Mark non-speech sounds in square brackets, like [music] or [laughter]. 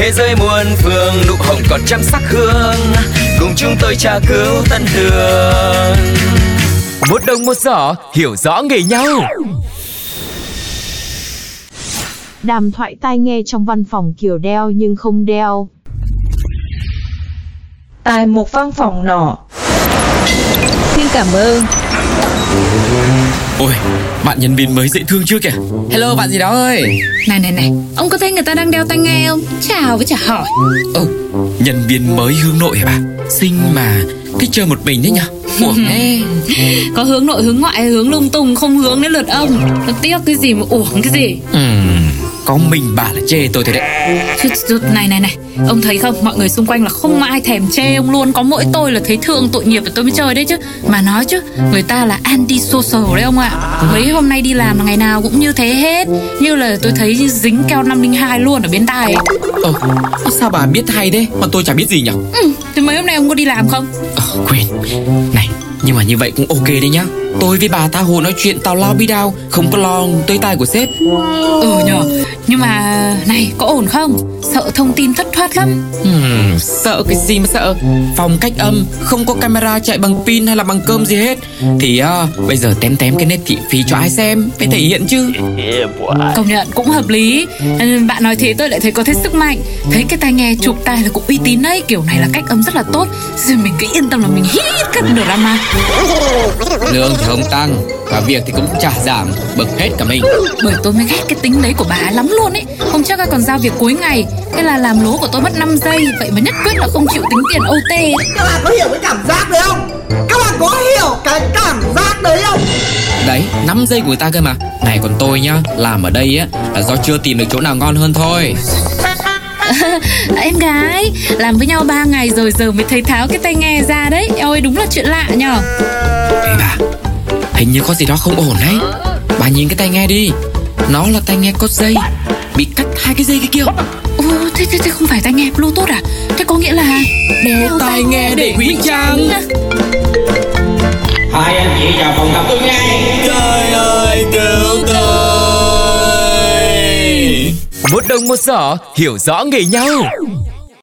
Thế giới muôn phương nụ hồng còn trăm sắc hương. Cùng chúng tôi tra cứu tân đường Một đồng một giỏ hiểu rõ nghề nhau. Đàm thoại tai nghe trong văn phòng kiểu đeo nhưng không đeo. Tại một văn phòng nọ. Xin cảm ơn Ôi, bạn nhân viên mới dễ thương chưa kìa? Hello bạn gì đó ơi. Này này này Ông có thấy người ta đang đeo tai nghe không? Chào với chả hỏi. Ồ, nhân viên mới hướng nội hả bà? Xinh mà Thích chơi một mình đấy nhở Uổng thế Có hướng nội hướng ngoại hướng lung tung Không hướng đến lượt ông. Nó tiếc cái gì mà uổng cái gì? Ừm, Có mình bà là chê tôi thôi đấy. Này này này. Ông thấy không? Mọi người xung quanh là không ai thèm chê ông luôn. Có mỗi tôi là thấy thương tội nghiệp và tôi mới chơi đấy chứ. Mà nói chứ Người ta là anti social đấy ông ạ. Mấy hôm nay đi làm là ngày nào cũng như thế hết. Như là tôi thấy dính keo 502 luôn ở bên tai ấy. Ồ, sao bà biết hay thế? Mà tôi chả biết gì nhở ừ, Thì mấy hôm nay ông có đi làm không? Ờ, quên. Này, nhưng mà như vậy cũng ok đấy nhá Tôi với bà tha hồ nói chuyện tào lao bi đao Không có lo tới tai của sếp. Ừ nhờ. Nhưng mà này có ổn không? Sợ thông tin thất thoát lắm. Hmm, sợ cái gì mà sợ? Phòng cách âm Không có camera chạy bằng pin hay là bằng cơm gì hết. Thì uh, bây giờ tém tém cái nét thị phi cho ai xem Phải thể hiện chứ. Công nhận cũng hợp lý. Ừ, Bạn nói thế tôi lại thấy có thêm sức mạnh. Thấy cái tai nghe chụp tai là cũng uy tín đấy. Kiểu này là cách âm rất là tốt. Rồi mình cứ yên tâm là mình hít ra mà Lương không tăng Và việc thì cũng chả giảm Bực hết cả mình Bởi tôi mới ghét cái tính đấy của bà lắm luôn ấy Hôm trước ai còn giao việc cuối ngày Thế là làm lố của tôi mất 5 giây Vậy mà nhất quyết là không chịu tính tiền OT ấy. Các bạn có hiểu cái cảm giác đấy không? Các bạn có hiểu cái cảm giác đấy không? Đấy 5 giây của người ta cơ mà Này còn tôi nhá Làm ở đây á Là do chưa tìm được chỗ nào ngon hơn thôi [laughs] Em gái Làm với nhau 3 ngày rồi giờ mới thấy tháo cái tai nghe ra đấy Ôi đúng là chuyện lạ nhở bà Hình như có gì đó không ổn đấy. Bà nhìn cái tai nghe đi. Nó là tai nghe có dây. Bị cắt hai cái dây kia kia Ồ thế, thế, thế không phải tai nghe bluetooth à? Thế có nghĩa là Đeo tai nghe để ngụy trang. Hai anh chị vào phòng tập tôi ngay Trời ơi cứu tôi. Một đồng một giỏ hiểu rõ nghề nhau